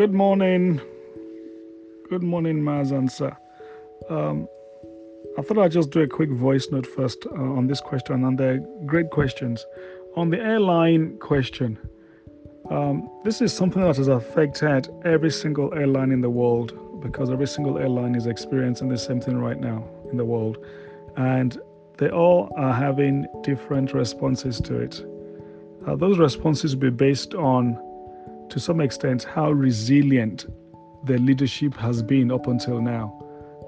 Good morning. Good morning, Maz and sir. Um, I thought I'd just do a quick voice note first uh, on this question, and they're great questions. On the airline question, um, this is something that has affected every single airline in the world because every single airline is experiencing the same thing right now in the world. And they all are having different responses to it. Uh, those responses will be based on, to some extent, how resilient the leadership has been up until now,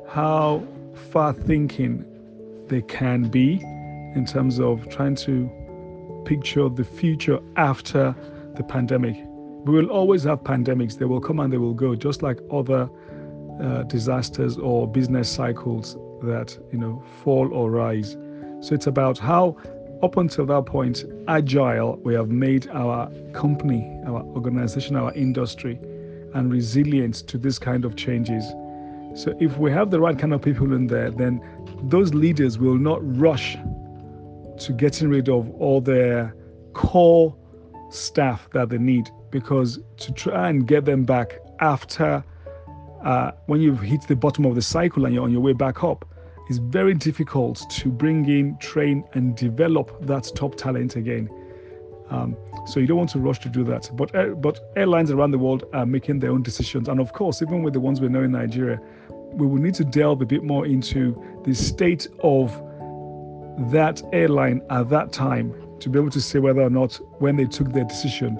how far thinking they can be in terms of trying to picture the future after the pandemic. We will always have pandemics, they will come and they will go, just like other uh, disasters or business cycles that you know fall or rise. So it's about how up until that point agile we have made our company, our organization, our industry and resilient to this kind of changes. So if we have the right kind of people in there, then those leaders will not rush to getting rid of all their core staff that they need because to try and get them back after uh, when you've hit the bottom of the cycle and you're on your way back up it's very difficult to bring in train and develop that top talent again. Um, so you don't want to rush to do that. But uh, but airlines around the world are making their own decisions. And of course even with the ones we know in nigeria we will need to delve a bit more into the state of that airline at that time to be able to say whether or not when they took their decision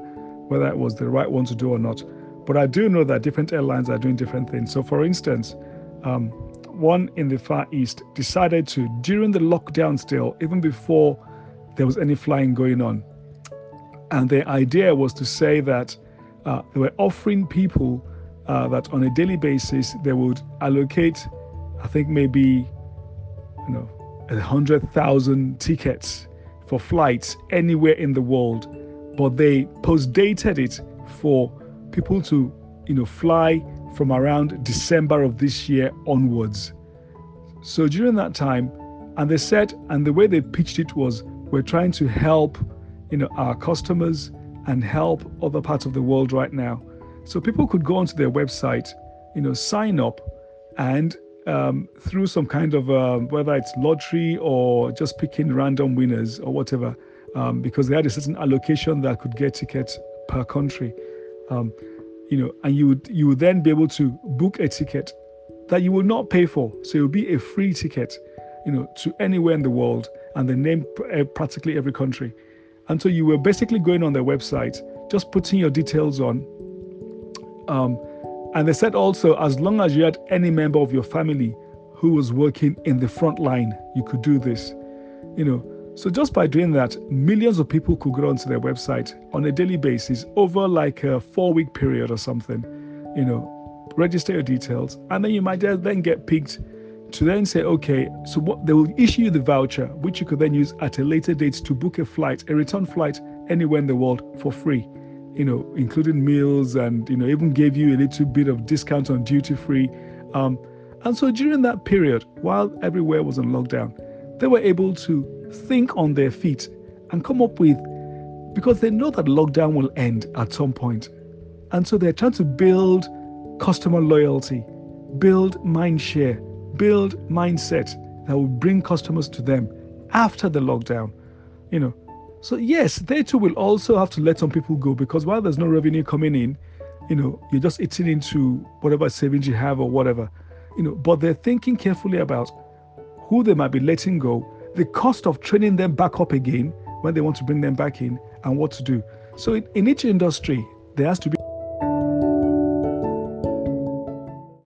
whether it was the right one to do or not. But I do know that different airlines are doing different things. So, for instance, um, one in the Far East decided to, during the lockdown still, even before there was any flying going on, and the idea was to say that uh, they were offering people uh, that on a daily basis they would allocate, I think maybe, you know, a hundred thousand tickets for flights anywhere in the world, but they post-dated it for people to, you know, fly from around December of this year onwards. So during that time, and they said, and the way they pitched it was, we're trying to help, you know, our customers and help other parts of the world right now. So people could go onto their website, you know, sign up, and um, through some kind of um, whether it's lottery or just picking random winners or whatever, um, because they had a certain allocation that could get tickets per country um, you know, and you would you would then be able to book a ticket that you will not pay for. So it will be a free ticket, you know, to anywhere in the world, and they name eh, practically every country. And so you were basically going on their website, just putting your details on. Um, and they said also, as long as you had any member of your family who was working in the front line, you could do this. You know, so just by doing that, millions of people could go onto their website on a daily basis over like a four week period or something, you know, register your details, and then you might then get picked to then say, okay, so what they will issue you the voucher, which you could then use at a later date to book a flight, a return flight anywhere in the world for free, you know, including meals and, you know, even gave you a little bit of discount on duty free. Um, and so during that period, while everywhere was on lockdown, they were able to think on their feet and come up with, because they know that lockdown will end at some point. And so they're trying to build customer loyalty, build mind share, build mindset that will bring customers to them after the lockdown. You know, so yes, they too will also have to let some people go because while there's no revenue coming in, you know, you're just eating into whatever savings you have or whatever. You know, but they're thinking carefully about who they might be letting go the cost of training them back up again when they want to bring them back in and what to do. So in, in each industry, there has to be